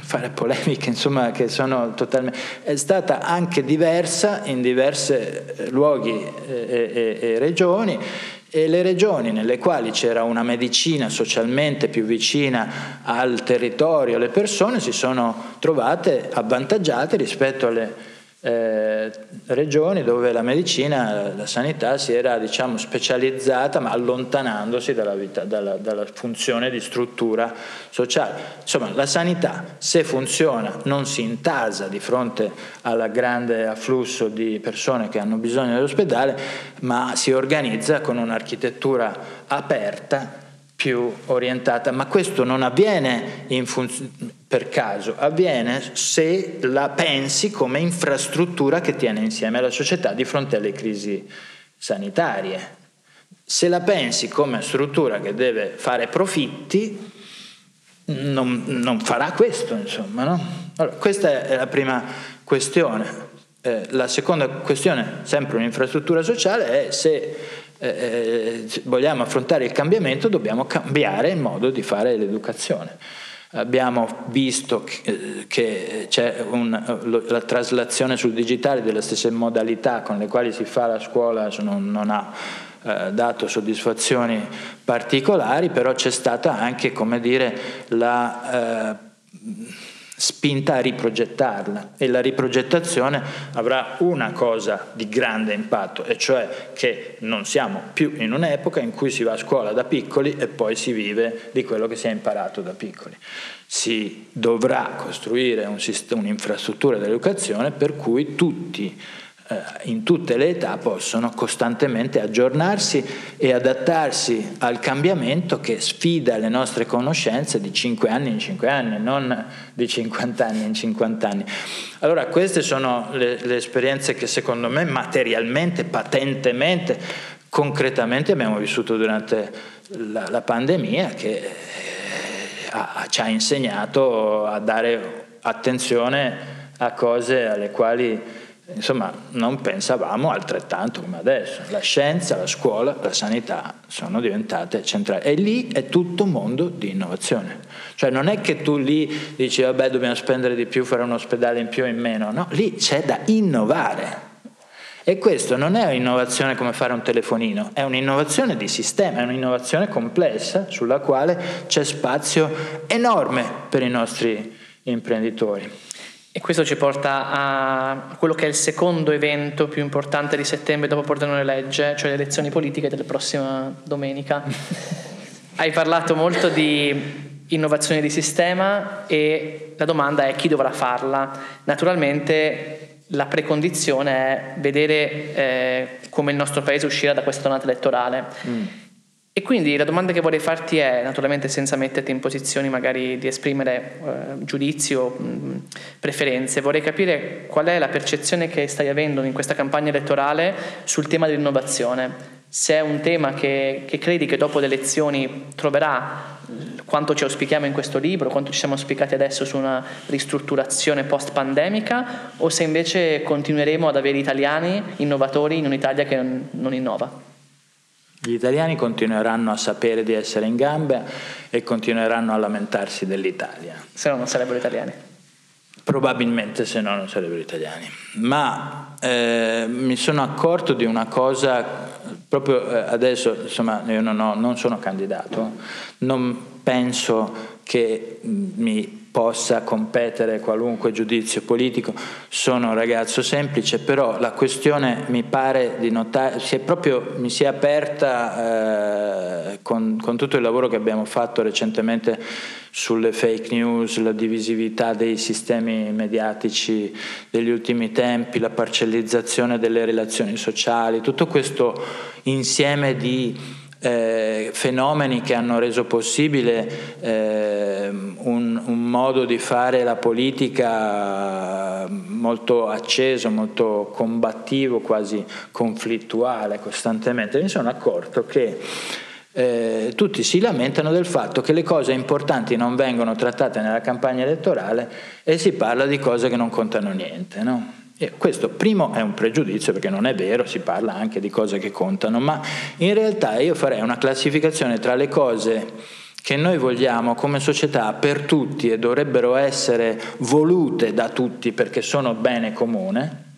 fare polemiche, insomma, che sono totalmente... è stata anche diversa in diversi luoghi e, e, e regioni e le regioni nelle quali c'era una medicina socialmente più vicina al territorio, alle persone, si sono trovate avvantaggiate rispetto alle eh, regioni dove la medicina, la sanità si era diciamo, specializzata ma allontanandosi dalla, vita, dalla, dalla, funzione di struttura sociale. Insomma, la sanità se funziona non si intasa di fronte al grande afflusso di persone che hanno bisogno dell'ospedale, ma si organizza con un'architettura aperta più orientata, ma questo non avviene funz- per caso, avviene se la pensi come infrastruttura che tiene insieme la società di fronte alle crisi sanitarie. Se la pensi come struttura che deve fare profitti, non, non farà questo, insomma. No? Allora, questa è la prima questione. Eh, la seconda questione, sempre un'infrastruttura sociale, è se eh, eh, vogliamo affrontare il cambiamento, dobbiamo cambiare il modo di fare l'educazione. Abbiamo visto che, c'è un, la traslazione sul digitale delle stesse modalità con le quali si fa la scuola non, non ha eh, dato soddisfazioni particolari, però c'è stata anche, come dire, la... Eh, spinta a riprogettarla e la riprogettazione avrà una cosa di grande impatto e cioè che non siamo più in un'epoca in cui si va a scuola da piccoli e poi si vive di quello che si è imparato da piccoli. Si dovrà costruire un sistema, un'infrastruttura dell'educazione per cui tutti in tutte le età possono costantemente aggiornarsi e adattarsi al cambiamento che sfida le nostre conoscenze di 5 anni in 5 anni, non di 50 anni in 50 anni. Allora queste sono le, le esperienze che secondo me materialmente, patentemente, concretamente abbiamo vissuto durante la, la pandemia che eh, ha, ci ha insegnato a dare attenzione a cose alle quali Insomma, non pensavamo altrettanto come adesso. La scienza, la scuola, la sanità sono diventate centrali. E lì è tutto un mondo di innovazione. Cioè non è che tu lì dici vabbè dobbiamo spendere di più, fare un ospedale in più o in meno. No, lì c'è da innovare. E questo non è un'innovazione come fare un telefonino, è un'innovazione di sistema, è un'innovazione complessa sulla quale c'è spazio enorme per i nostri imprenditori. E questo ci porta a quello che è il secondo evento più importante di settembre dopo Pordenone Legge, cioè le elezioni politiche della prossima domenica. <laughs> Hai parlato molto di innovazione di sistema e la domanda è chi dovrà farla. Naturalmente la precondizione è vedere eh, come il nostro paese uscirà da questa tornata elettorale. Mm. E quindi la domanda che vorrei farti è, naturalmente senza metterti in posizioni magari di esprimere eh, giudizi o mh, preferenze, vorrei capire qual è la percezione che stai avendo in questa campagna elettorale sul tema dell'innovazione. Se è un tema che, che credi che dopo le elezioni troverà quanto ci auspichiamo in questo libro, quanto ci siamo auspicati adesso su una ristrutturazione post-pandemica, o se invece continueremo ad avere italiani innovatori in un'Italia che non, non innova. Gli italiani continueranno a sapere di essere in gamba e continueranno a lamentarsi dell'Italia. Se no non sarebbero italiani. Probabilmente se no non sarebbero italiani. Ma eh, mi sono accorto di una cosa, proprio eh, adesso, insomma, io non, ho, non sono candidato, non penso che mi possa competere qualunque giudizio politico, sono un ragazzo semplice, però la questione mi pare di notare, si è proprio, mi si è aperta eh, con, con tutto il lavoro che abbiamo fatto recentemente sulle fake news, la divisività dei sistemi mediatici degli ultimi tempi, la parcellizzazione delle relazioni sociali, tutto questo insieme di eh, fenomeni che hanno reso possibile eh, un, un, modo di fare la politica molto acceso, molto combattivo, quasi conflittuale costantemente. Mi sono accorto che eh, tutti si lamentano del fatto che le cose importanti non vengono trattate nella campagna elettorale e si parla di cose che non contano niente. No? E questo primo è un pregiudizio perché non è vero, si parla anche di cose che contano, ma in realtà io farei una classificazione tra le cose che noi vogliamo come società per tutti e dovrebbero essere volute da tutti perché sono bene comune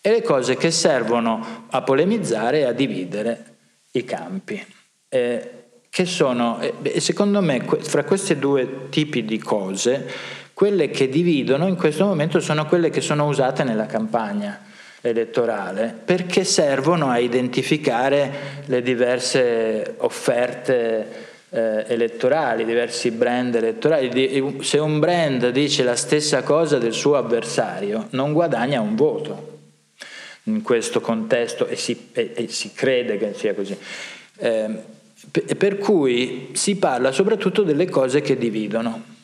e le cose che servono a polemizzare e a dividere i campi. Eh, che sono, eh, secondo me, fra questi due tipi di cose, quelle che dividono in questo momento sono quelle che sono usate nella campagna elettorale perché servono a identificare le diverse offerte eh, elettorali, diversi brand elettorali. Se un brand dice la stessa cosa del suo avversario, non guadagna un voto in questo contesto e si, e, e si crede che sia così. Eh, per cui si parla soprattutto delle cose che dividono.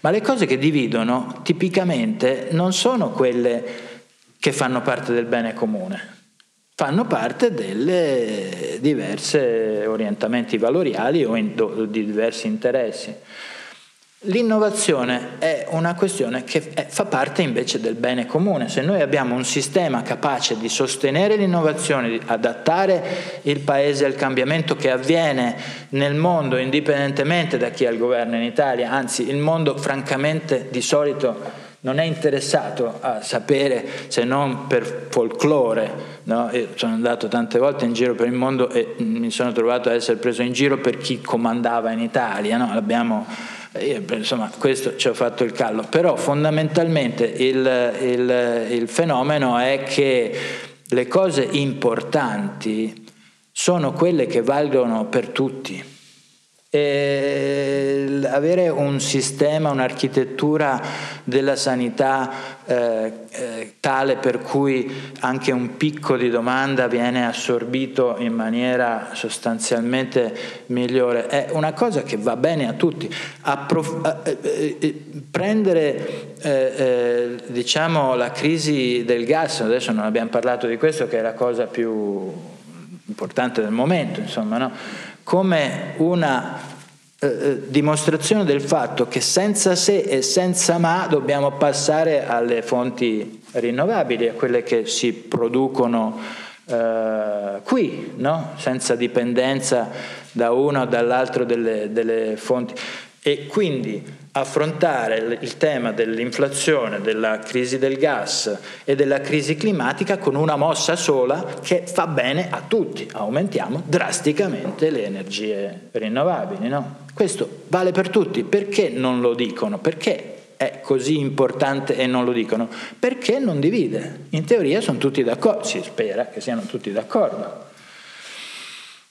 Ma le cose che dividono tipicamente non sono quelle che fanno parte del bene comune, fanno parte delle diverse orientamenti valoriali o di diversi interessi. L'innovazione è una questione che fa parte invece del bene comune. Se noi abbiamo un sistema capace di sostenere l'innovazione, di adattare il Paese al cambiamento che avviene nel mondo, indipendentemente da chi è al governo in Italia, anzi il mondo francamente di solito non è interessato a sapere se non per folklore. No? sono andato tante volte in giro per il mondo e mi sono trovato a essere preso in giro per chi comandava in Italia. No? L'abbiamo insomma, questo ci ho fatto il callo, però fondamentalmente il, il, il fenomeno è che le cose importanti sono quelle che valgono per tutti e avere un sistema, un'architettura della sanità eh, eh, tale per cui anche un picco di domanda viene assorbito in maniera sostanzialmente migliore è una cosa che va bene a tutti. Approf- eh, eh, eh prendere eh, diciamo la crisi del gas, adesso non abbiamo parlato di questo che è la cosa più importante del momento, insomma, no? Come una eh, eh, dimostrazione del fatto che senza se e senza ma dobbiamo passare alle fonti rinnovabili, a quelle che si producono eh, qui, no? senza dipendenza da una o dall'altro delle, delle fonti. E quindi affrontare il tema dell'inflazione, della crisi del gas e della crisi climatica con una mossa sola che fa bene a tutti. Aumentiamo drasticamente le energie rinnovabili. No? Questo vale per tutti. Perché non lo dicono? Perché è così importante e non lo dicono? Perché non divide. In teoria sono tutti d'accordo, si spera che siano tutti d'accordo.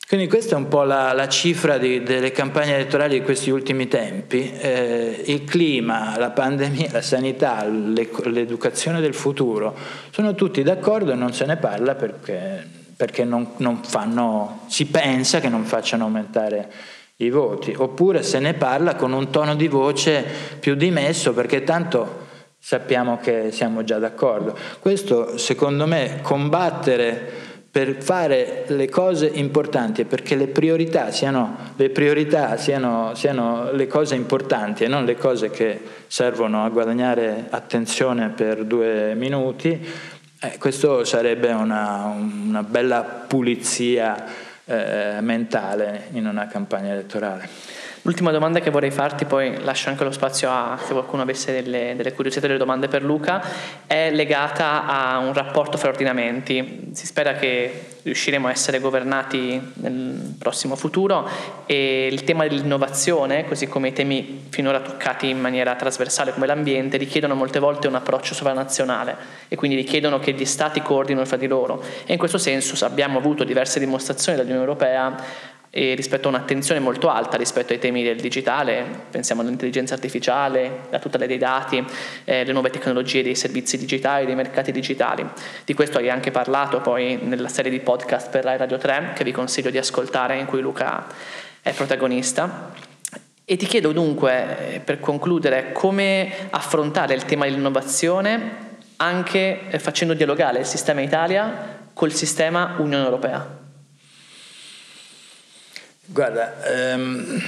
Quindi questa è un po' la, la cifra di, delle campagne elettorali di questi ultimi tempi. Eh, il clima, la pandemia, la sanità, le, l'educazione del futuro, sono tutti d'accordo e non se ne parla perché, perché non, non fanno, si pensa che non facciano aumentare i voti, oppure se ne parla con un tono di voce più dimesso perché tanto sappiamo che siamo già d'accordo. Questo secondo me combattere per fare le cose importanti e perché le priorità siano le, priorità siano, siano le cose importanti e non le cose che servono a guadagnare attenzione per due minuti, eh, questo sarebbe una, una bella pulizia eh, mentale in una campagna elettorale. L'ultima domanda che vorrei farti, poi lascio anche lo spazio a se qualcuno avesse delle, delle curiosità, delle domande per Luca, è legata a un rapporto fra ordinamenti. Si spera che riusciremo a essere governati nel prossimo futuro e il tema dell'innovazione, così come i temi finora toccati in maniera trasversale come l'ambiente, richiedono molte volte un approccio sovranazionale e quindi richiedono che gli stati coordinino fra di loro. E in questo senso abbiamo avuto diverse dimostrazioni dall'Unione Europea e rispetto a un'attenzione molto alta rispetto ai temi del digitale, pensiamo all'intelligenza artificiale, a tutela dei dati, eh, le nuove tecnologie dei servizi digitali, dei mercati digitali. Di questo hai anche parlato poi nella serie di podcast per Rai Radio 3 che vi consiglio di ascoltare in cui Luca è protagonista. E ti chiedo dunque, eh, per concludere, come affrontare il tema dell'innovazione anche eh, facendo dialogare il sistema Italia col sistema Unione Europea. Guarda, ehm,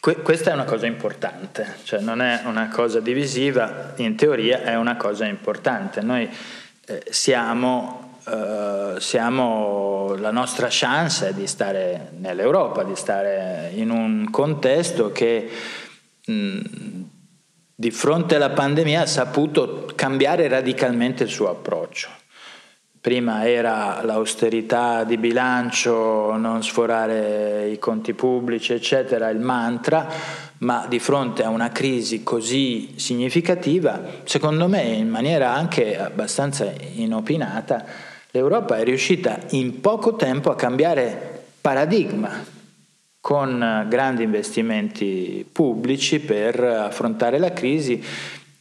que- questa è una cosa importante, cioè non è una cosa divisiva, in teoria è una cosa importante. Noi eh, siamo, eh, siamo, la nostra chance è di stare nell'Europa, di stare in un contesto che mh, di fronte alla pandemia ha saputo cambiare radicalmente il suo approccio Prima era l'austerità di bilancio, non sforare i conti pubblici, eccetera, il mantra, ma di fronte a una crisi così significativa, secondo me in maniera anche abbastanza inopinata, l'Europa è riuscita in poco tempo a cambiare paradigma con grandi investimenti pubblici per affrontare la crisi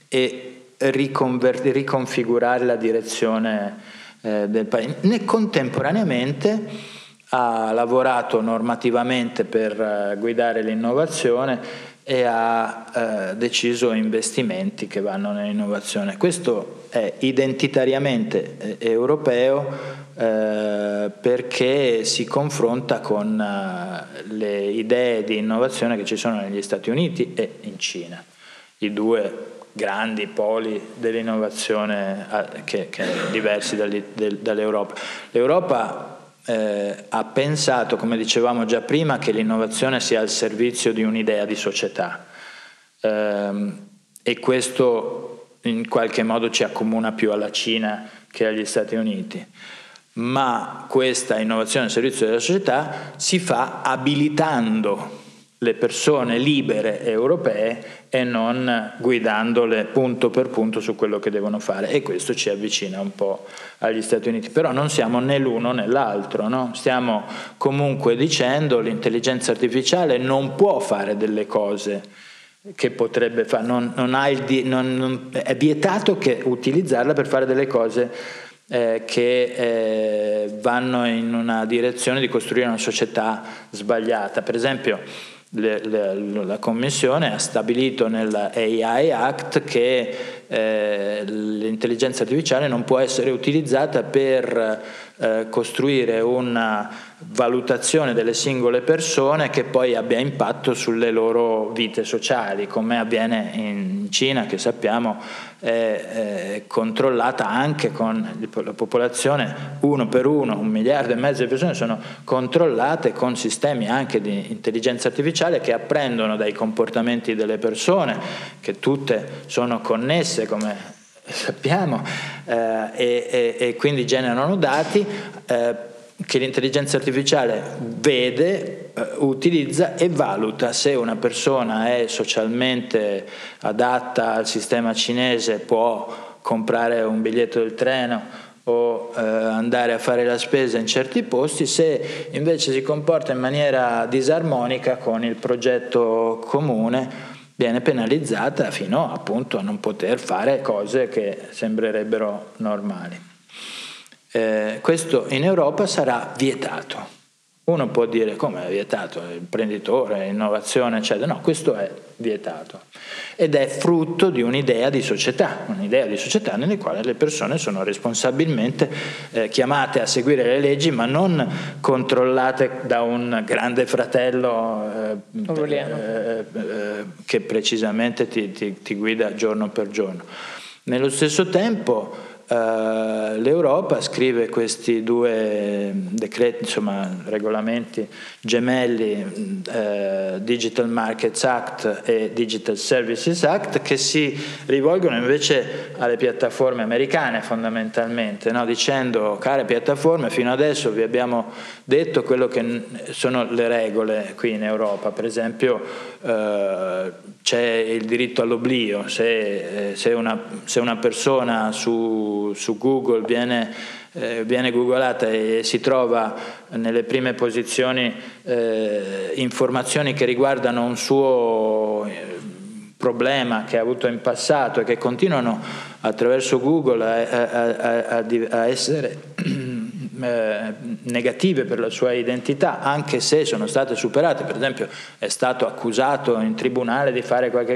e riconfigurare la direzione eh, del paese. Ne contemporaneamente ha lavorato normativamente per eh, guidare l'innovazione e ha eh, deciso investimenti che vanno nell'innovazione. Questo è identitariamente eh, europeo eh, perché si confronta con eh, le idee di innovazione che ci sono negli Stati Uniti e in Cina, i due grandi poli dell'innovazione eh, che, che diversi dall'Europa. L'Europa eh, ha pensato, come dicevamo già prima, che l'innovazione sia al servizio di un'idea di società eh, e questo in qualche modo ci accomuna più alla Cina che agli Stati Uniti. Ma questa innovazione al servizio della società si fa abilitando le persone libere europee e non guidandole punto per punto su quello che devono fare e questo ci avvicina un po' agli Stati Uniti, però non siamo né l'uno né l'altro, no? stiamo comunque dicendo l'intelligenza artificiale non può fare delle cose che potrebbe fare, non, non di, non, è vietato che utilizzarla per fare delle cose eh, che eh, vanno in una direzione di costruire una società sbagliata. Per esempio, le, le, la Commissione ha stabilito nell'AI Act che eh, l'intelligenza artificiale non può essere utilizzata per eh, costruire una valutazione delle singole persone che poi abbia impatto sulle loro vite sociali, come avviene in Cina, che sappiamo è, è controllata anche con la popolazione uno per uno, un miliardo e mezzo di persone sono controllate con sistemi anche di intelligenza artificiale che apprendono dai comportamenti delle persone, che tutte sono connesse come sappiamo, eh, e, e, e, quindi generano dati eh, che l'intelligenza artificiale vede, eh, utilizza e valuta se una persona è socialmente adatta al sistema cinese, può comprare un biglietto del treno o eh, andare a fare la spesa in certi posti, se invece si comporta in maniera disarmonica con il progetto comune, viene penalizzata fino appunto a non poter fare cose che sembrerebbero normali. Eh, questo in Europa sarà vietato. Uno può dire come è vietato, imprenditore, innovazione, eccetera. No, questo è vietato. Ed è frutto di un'idea di società, un'idea di società nelle quali le persone sono responsabilmente eh, chiamate a seguire le leggi, ma non controllate da un grande fratello eh, eh, eh, che precisamente ti, ti, ti guida giorno per giorno. Nello stesso tempo L'Europa scrive questi due decreti, insomma, regolamenti gemelli, uh, Digital Markets Act e Digital Services Act, che si rivolgono invece alle piattaforme americane fondamentalmente, no? dicendo, care piattaforme, fino adesso vi abbiamo detto quello che sono le regole qui in Europa, per esempio uh, c'è il diritto all'oblio, se, se, una, se una persona su su, Google viene, eh, viene, googolata e si trova nelle prime posizioni eh, informazioni che riguardano un suo eh, problema che ha avuto in passato e che continuano attraverso Google a, a, a, a essere eh, negative per la sua identità, anche se sono state superate. Per esempio è stato accusato in tribunale di,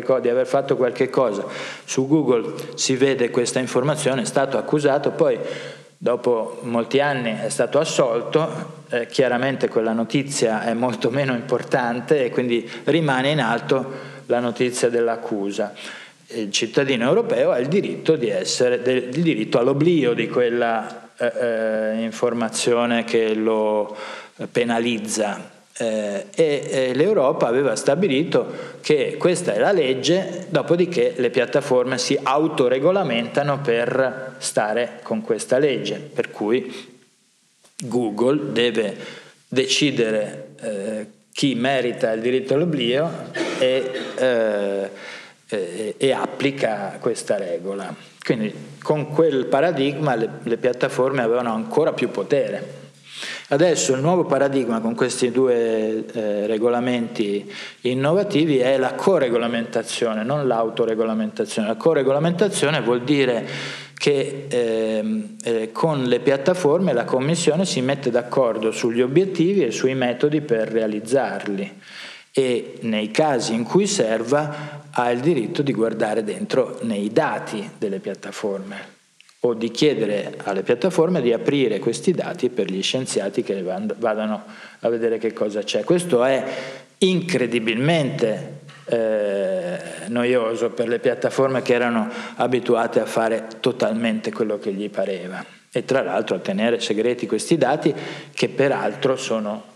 co- di aver fatto qualche cosa. Su Google si vede questa informazione, è stato accusato, poi dopo molti anni è stato assolto, eh, chiaramente quella notizia è molto meno importante e quindi rimane in alto la notizia dell'accusa. Il cittadino europeo ha il diritto, essere, del, il diritto all'oblio di quella eh, eh, informazione che lo penalizza. Eh, e eh, l'Europa aveva stabilito che questa è la legge, dopodiché le piattaforme si autoregolamentano per stare con questa legge, per cui Google deve decidere eh, chi merita il diritto all'oblio e, eh, e applica questa regola. Quindi con quel paradigma le, le piattaforme avevano ancora più potere. Adesso il nuovo paradigma con questi due eh, regolamenti innovativi è la coregolamentazione, non l'autoregolamentazione. La coregolamentazione vuol dire che eh, eh, con le piattaforme la Commissione si mette d'accordo sugli obiettivi e sui metodi per realizzarli e nei casi in cui serva ha il diritto di guardare dentro nei dati delle piattaforme o di chiedere alle piattaforme di aprire questi dati per gli scienziati che vadano a vedere che cosa c'è. Questo è incredibilmente eh, noioso per le piattaforme che erano abituate a fare totalmente quello che gli pareva e tra l'altro a tenere segreti questi dati che peraltro sono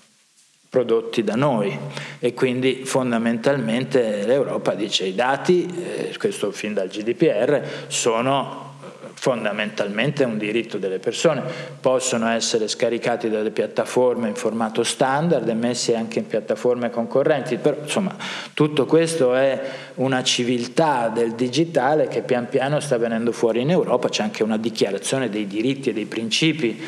prodotti da noi. E quindi fondamentalmente l'Europa dice i dati, eh, questo fin dal GDPR, sono fondamentalmente un diritto delle persone, possono essere scaricati dalle piattaforme in formato standard e messi anche in piattaforme concorrenti, però insomma tutto questo è una civiltà del digitale che pian piano sta venendo fuori in Europa, c'è anche una dichiarazione dei diritti e dei principi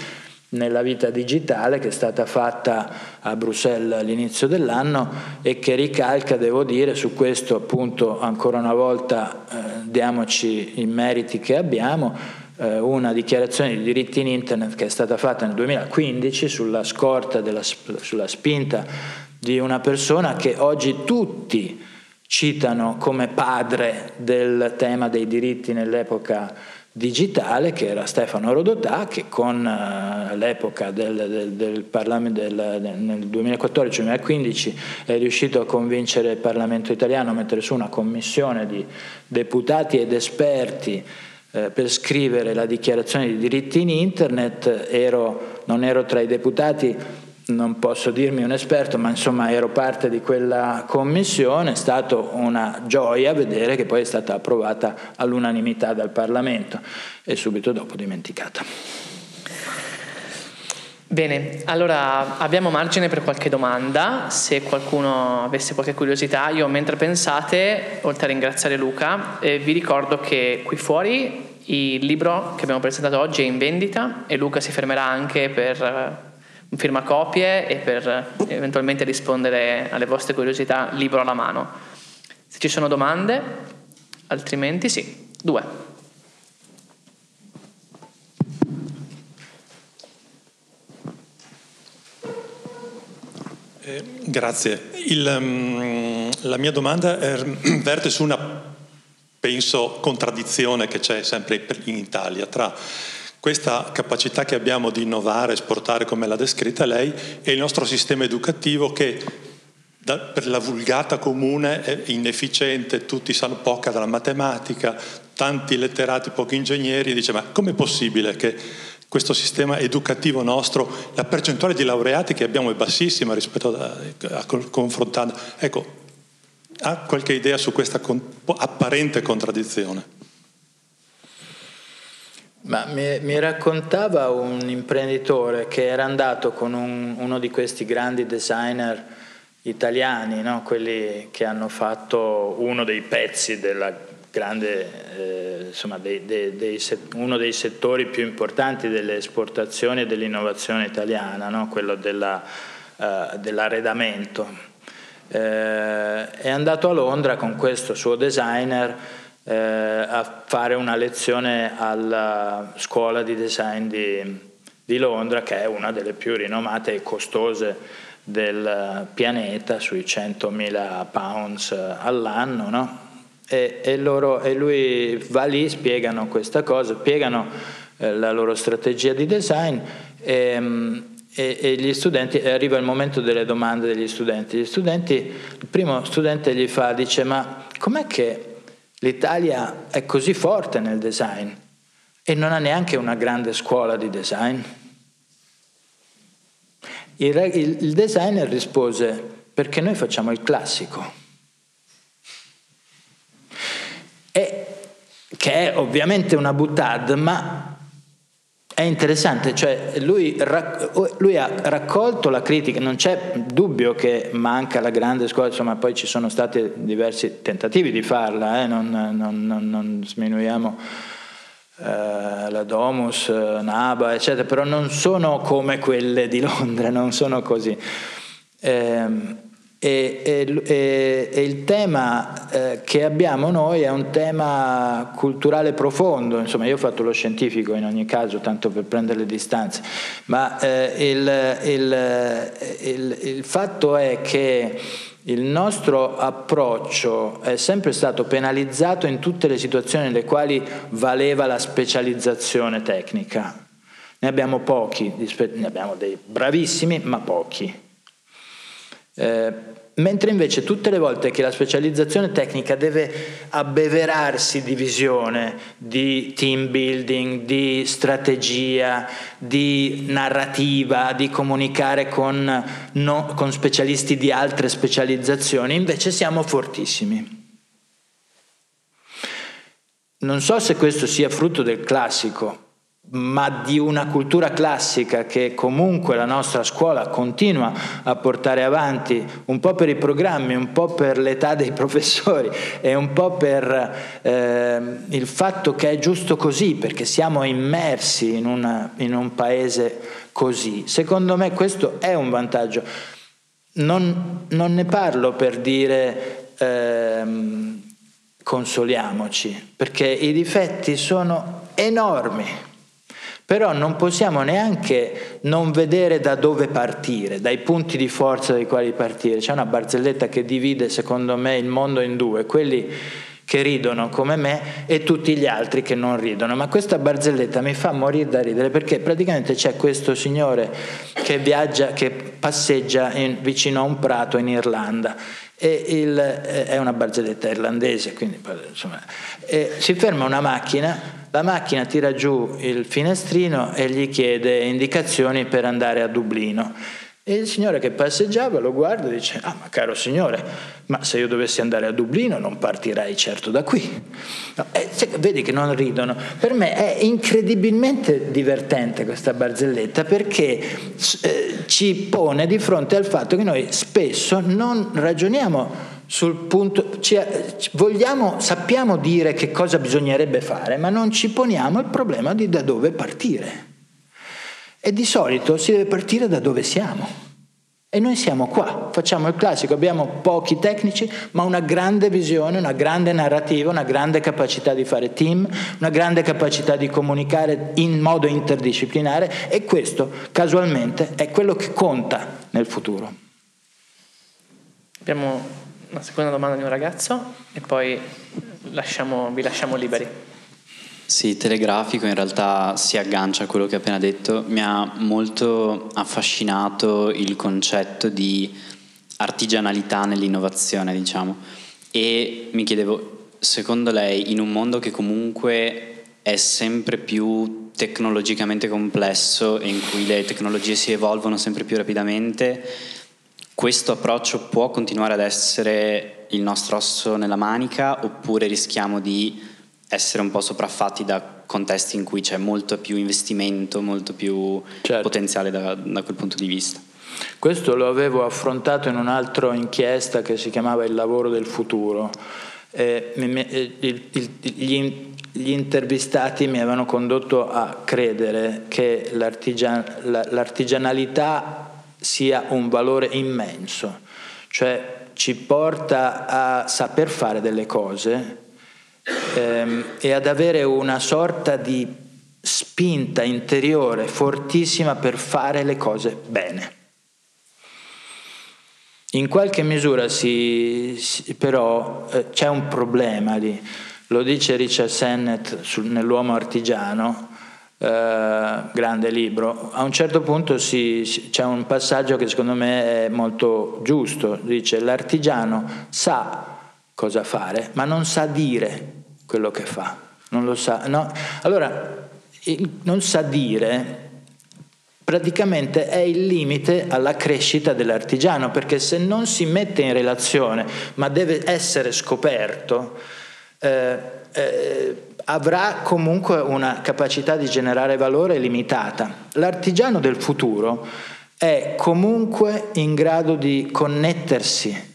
nella vita digitale che è stata fatta a Bruxelles all'inizio dell'anno e che ricalca, devo dire, su questo appunto ancora una volta eh, diamoci i meriti che abbiamo, eh, una dichiarazione di diritti in internet che è stata fatta nel 2015 sulla scorta, della, sulla spinta di una persona che oggi tutti citano come padre del tema dei diritti nell'epoca digitale che era Stefano Rodotà che con uh, l'epoca del, del, del Parlamento del, nel 2014-2015 è riuscito a convincere il Parlamento italiano a mettere su una commissione di deputati ed esperti eh, per scrivere la dichiarazione di diritti in internet, ero, non ero tra i deputati non posso dirmi un esperto, ma insomma ero parte di quella commissione, è stata una gioia vedere che poi è stata approvata all'unanimità dal Parlamento e subito dopo dimenticata. Bene, allora abbiamo margine per qualche domanda, se qualcuno avesse qualche curiosità. Io mentre pensate, oltre a ringraziare Luca, eh, vi ricordo che qui fuori il libro che abbiamo presentato oggi è in vendita e Luca si fermerà anche per firma copie e per eventualmente rispondere alle vostre curiosità libro alla mano. Se ci sono domande, altrimenti sì, due. Eh, grazie. Il, um, la mia domanda è, <clears throat> verte su una, penso, contraddizione che c'è sempre in Italia tra questa capacità che abbiamo di innovare, esportare come l'ha descritta lei, e il nostro sistema educativo che da, per la vulgata comune è inefficiente, tutti sanno poca della matematica, tanti letterati, pochi ingegneri, dice ma com'è possibile che questo sistema educativo nostro, la percentuale di laureati che abbiamo è bassissima rispetto a, a, a confrontando. Ecco, ha qualche idea su questa con, apparente contraddizione? Ma mi, mi, raccontava un imprenditore che era andato con un, uno di questi grandi designer italiani, no? quelli che hanno fatto uno dei pezzi della grande, eh, insomma, dei, dei, dei, uno dei settori più importanti delle esportazioni e dell'innovazione italiana, no? quello della, uh, dell'arredamento. Eh, è andato a Londra con questo suo designer eh, a fare una lezione alla scuola di design di, di, Londra, che è una delle più rinomate e costose del pianeta, sui 100.000 pounds all'anno, no? e, e, loro, e, lui va lì, spiegano questa cosa, spiegano eh, la loro strategia di design e, e, gli studenti, arriva il momento delle domande degli studenti. Gli studenti, il primo studente gli fa, dice ma com'è che L'Italia è così forte nel design e non ha neanche una grande scuola di design. Il, il, il designer rispose perché noi facciamo il classico. E, che è ovviamente una buttad, ma è interessante, cioè lui, lui, ha raccolto la critica, non c'è dubbio che manca la grande scuola, insomma poi ci sono stati diversi tentativi di farla, eh? non, non, non, non, sminuiamo eh, la Domus, Naba, eccetera, però non sono come quelle di Londra, non sono così. Eh, e, e, e, il tema eh, che abbiamo noi è un tema culturale profondo, insomma io ho fatto lo scientifico in ogni caso, tanto per prendere le distanze, ma eh, il, il, il, il fatto è che il nostro approccio è sempre stato penalizzato in tutte le situazioni nelle quali valeva la specializzazione tecnica. Ne abbiamo pochi, ne abbiamo dei bravissimi, ma pochi. Eh, mentre invece tutte le volte che la specializzazione tecnica deve abbeverarsi di visione, di team building, di strategia, di narrativa, di comunicare con, no, con specialisti di altre specializzazioni, invece siamo fortissimi. Non so se questo sia frutto del classico, ma di una cultura classica che comunque la nostra scuola continua a portare avanti, un po' per i programmi, un po' per l'età dei <laughs> professori e un po' per eh, il fatto che è giusto così, perché siamo immersi in, una, in un paese così. Secondo me questo è un vantaggio. Non, non ne parlo per dire eh, consoliamoci, perché i difetti sono enormi però non possiamo neanche non vedere da dove partire, dai punti di forza dai quali partire. C'è una barzelletta che divide, secondo me, il mondo in due, quelli che ridono come me e tutti gli altri che non ridono. Ma questa barzelletta mi fa morire da ridere perché praticamente c'è questo signore che viaggia, che passeggia in, vicino a un prato in Irlanda il, è una barzelletta irlandese, quindi insomma, si ferma una macchina la macchina tira giù il finestrino e gli chiede indicazioni per andare a Dublino. E il signore che passeggiava lo guarda e dice, ah ma caro signore, ma se io dovessi andare a Dublino non partirei certo da qui. No, eh, vedi che non ridono. Per me è incredibilmente divertente questa barzelletta perché eh, ci pone di fronte al fatto che noi spesso non ragioniamo sul punto, ci, vogliamo, sappiamo dire che cosa bisognerebbe fare, ma non ci poniamo il problema di da dove partire. E di solito si deve partire da dove siamo. E noi siamo qua, facciamo il classico, abbiamo pochi tecnici, ma una grande visione, una grande narrativa, una grande capacità di fare team, una grande capacità di comunicare in modo interdisciplinare e questo casualmente è quello che conta nel futuro. Abbiamo una seconda domanda di un ragazzo e poi lasciamo, vi lasciamo liberi. Sì, telegrafico in realtà si aggancia a quello che ho appena detto. Mi ha molto affascinato il concetto di artigianalità nell'innovazione, diciamo. E mi chiedevo, secondo lei in un mondo che comunque è sempre più tecnologicamente complesso e in cui le tecnologie si evolvono sempre più rapidamente, questo approccio può continuare ad essere il nostro osso nella manica oppure rischiamo di essere un po' sopraffatti da contesti in cui c'è molto più investimento, molto più certo. potenziale da, da quel punto di vista? Questo lo avevo affrontato in un'altra inchiesta che si chiamava Il lavoro del futuro. Eh, gli, gli, intervistati mi avevano condotto a credere che l'artigian, l'artigianalità sia un valore immenso, cioè ci porta a saper fare delle cose ehm, e ad avere una sorta di spinta interiore fortissima per fare le cose bene. In qualche misura si, si, però eh, c'è un problema lì, lo dice Richard Sennett sul, nell'uomo artigiano, eh, grande libro. A un certo punto si, c'è un passaggio che secondo me è molto giusto, dice l'artigiano sa cosa fare, ma non sa dire quello che fa, non lo sa. No? Allora, non sa dire praticamente è il limite alla crescita dell'artigiano, perché se non si mette in relazione, ma deve essere scoperto, eh, eh, avrà comunque una capacità di generare valore limitata. L'artigiano del futuro è comunque in grado di connettersi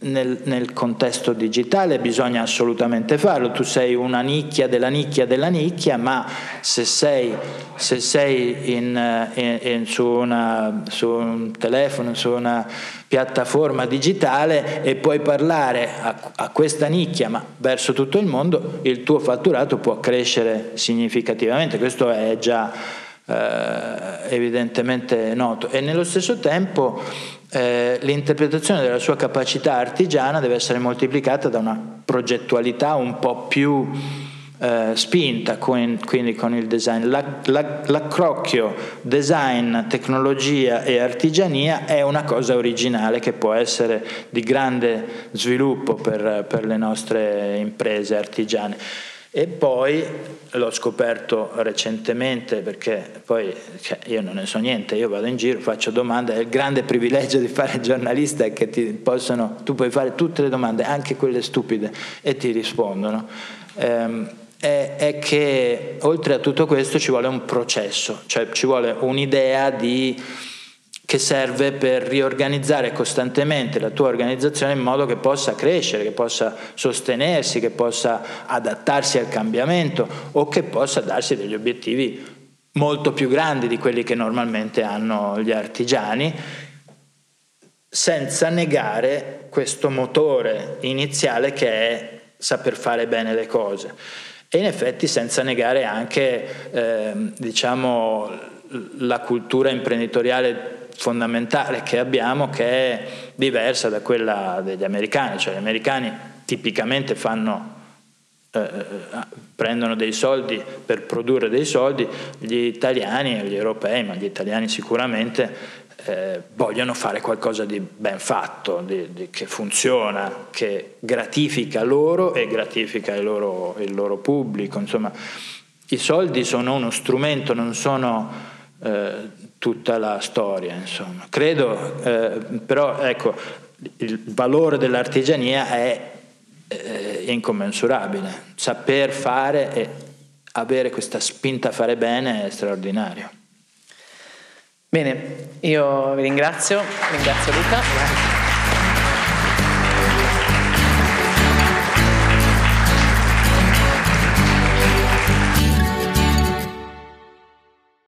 nel, nel, contesto digitale bisogna assolutamente farlo, tu sei una nicchia della nicchia della nicchia, ma se sei, se sei in, in, in, su, una, su, un telefono, su una piattaforma digitale e puoi parlare a, a questa nicchia, ma verso tutto il mondo, il tuo fatturato può crescere significativamente, questo è già eh, evidentemente noto. E nello stesso tempo eh, l'interpretazione della sua capacità artigiana deve essere moltiplicata da una progettualità un po' più eh, spinta, quindi con il design. La, la, l'accrocchio design, tecnologia e artigiania è una cosa originale che può essere di grande sviluppo per, per le nostre imprese artigiane. E poi l'ho scoperto recentemente perché poi cioè, io non ne so niente, io vado in giro, faccio domande, il grande privilegio di fare giornalista è che possono, tu puoi fare tutte le domande, anche quelle stupide, e ti rispondono. Ehm, è, è che oltre a tutto questo ci vuole un processo, cioè ci vuole un'idea di che serve per riorganizzare costantemente la tua organizzazione in modo che possa crescere, che possa sostenersi, che possa adattarsi al cambiamento o che possa darsi degli obiettivi molto più grandi di quelli che normalmente hanno gli artigiani, senza negare questo motore iniziale che è saper fare bene le cose. E in effetti senza negare anche eh, diciamo, la cultura imprenditoriale fondamentale che abbiamo che è diversa da quella degli americani, cioè gli americani tipicamente fanno, eh, eh, prendono dei soldi per produrre dei soldi, gli italiani gli europei, ma gli italiani sicuramente eh, vogliono fare qualcosa di ben fatto, di, di, che funziona, che gratifica loro e gratifica il loro, il loro pubblico. Insomma, i soldi sono uno strumento, non sono eh, tutta la storia, insomma. Credo, eh, però ecco, il valore dell'artigiania è eh, incommensurabile. Saper fare e avere questa spinta a fare bene è straordinario. Bene, io vi ringrazio, ringrazio Luca.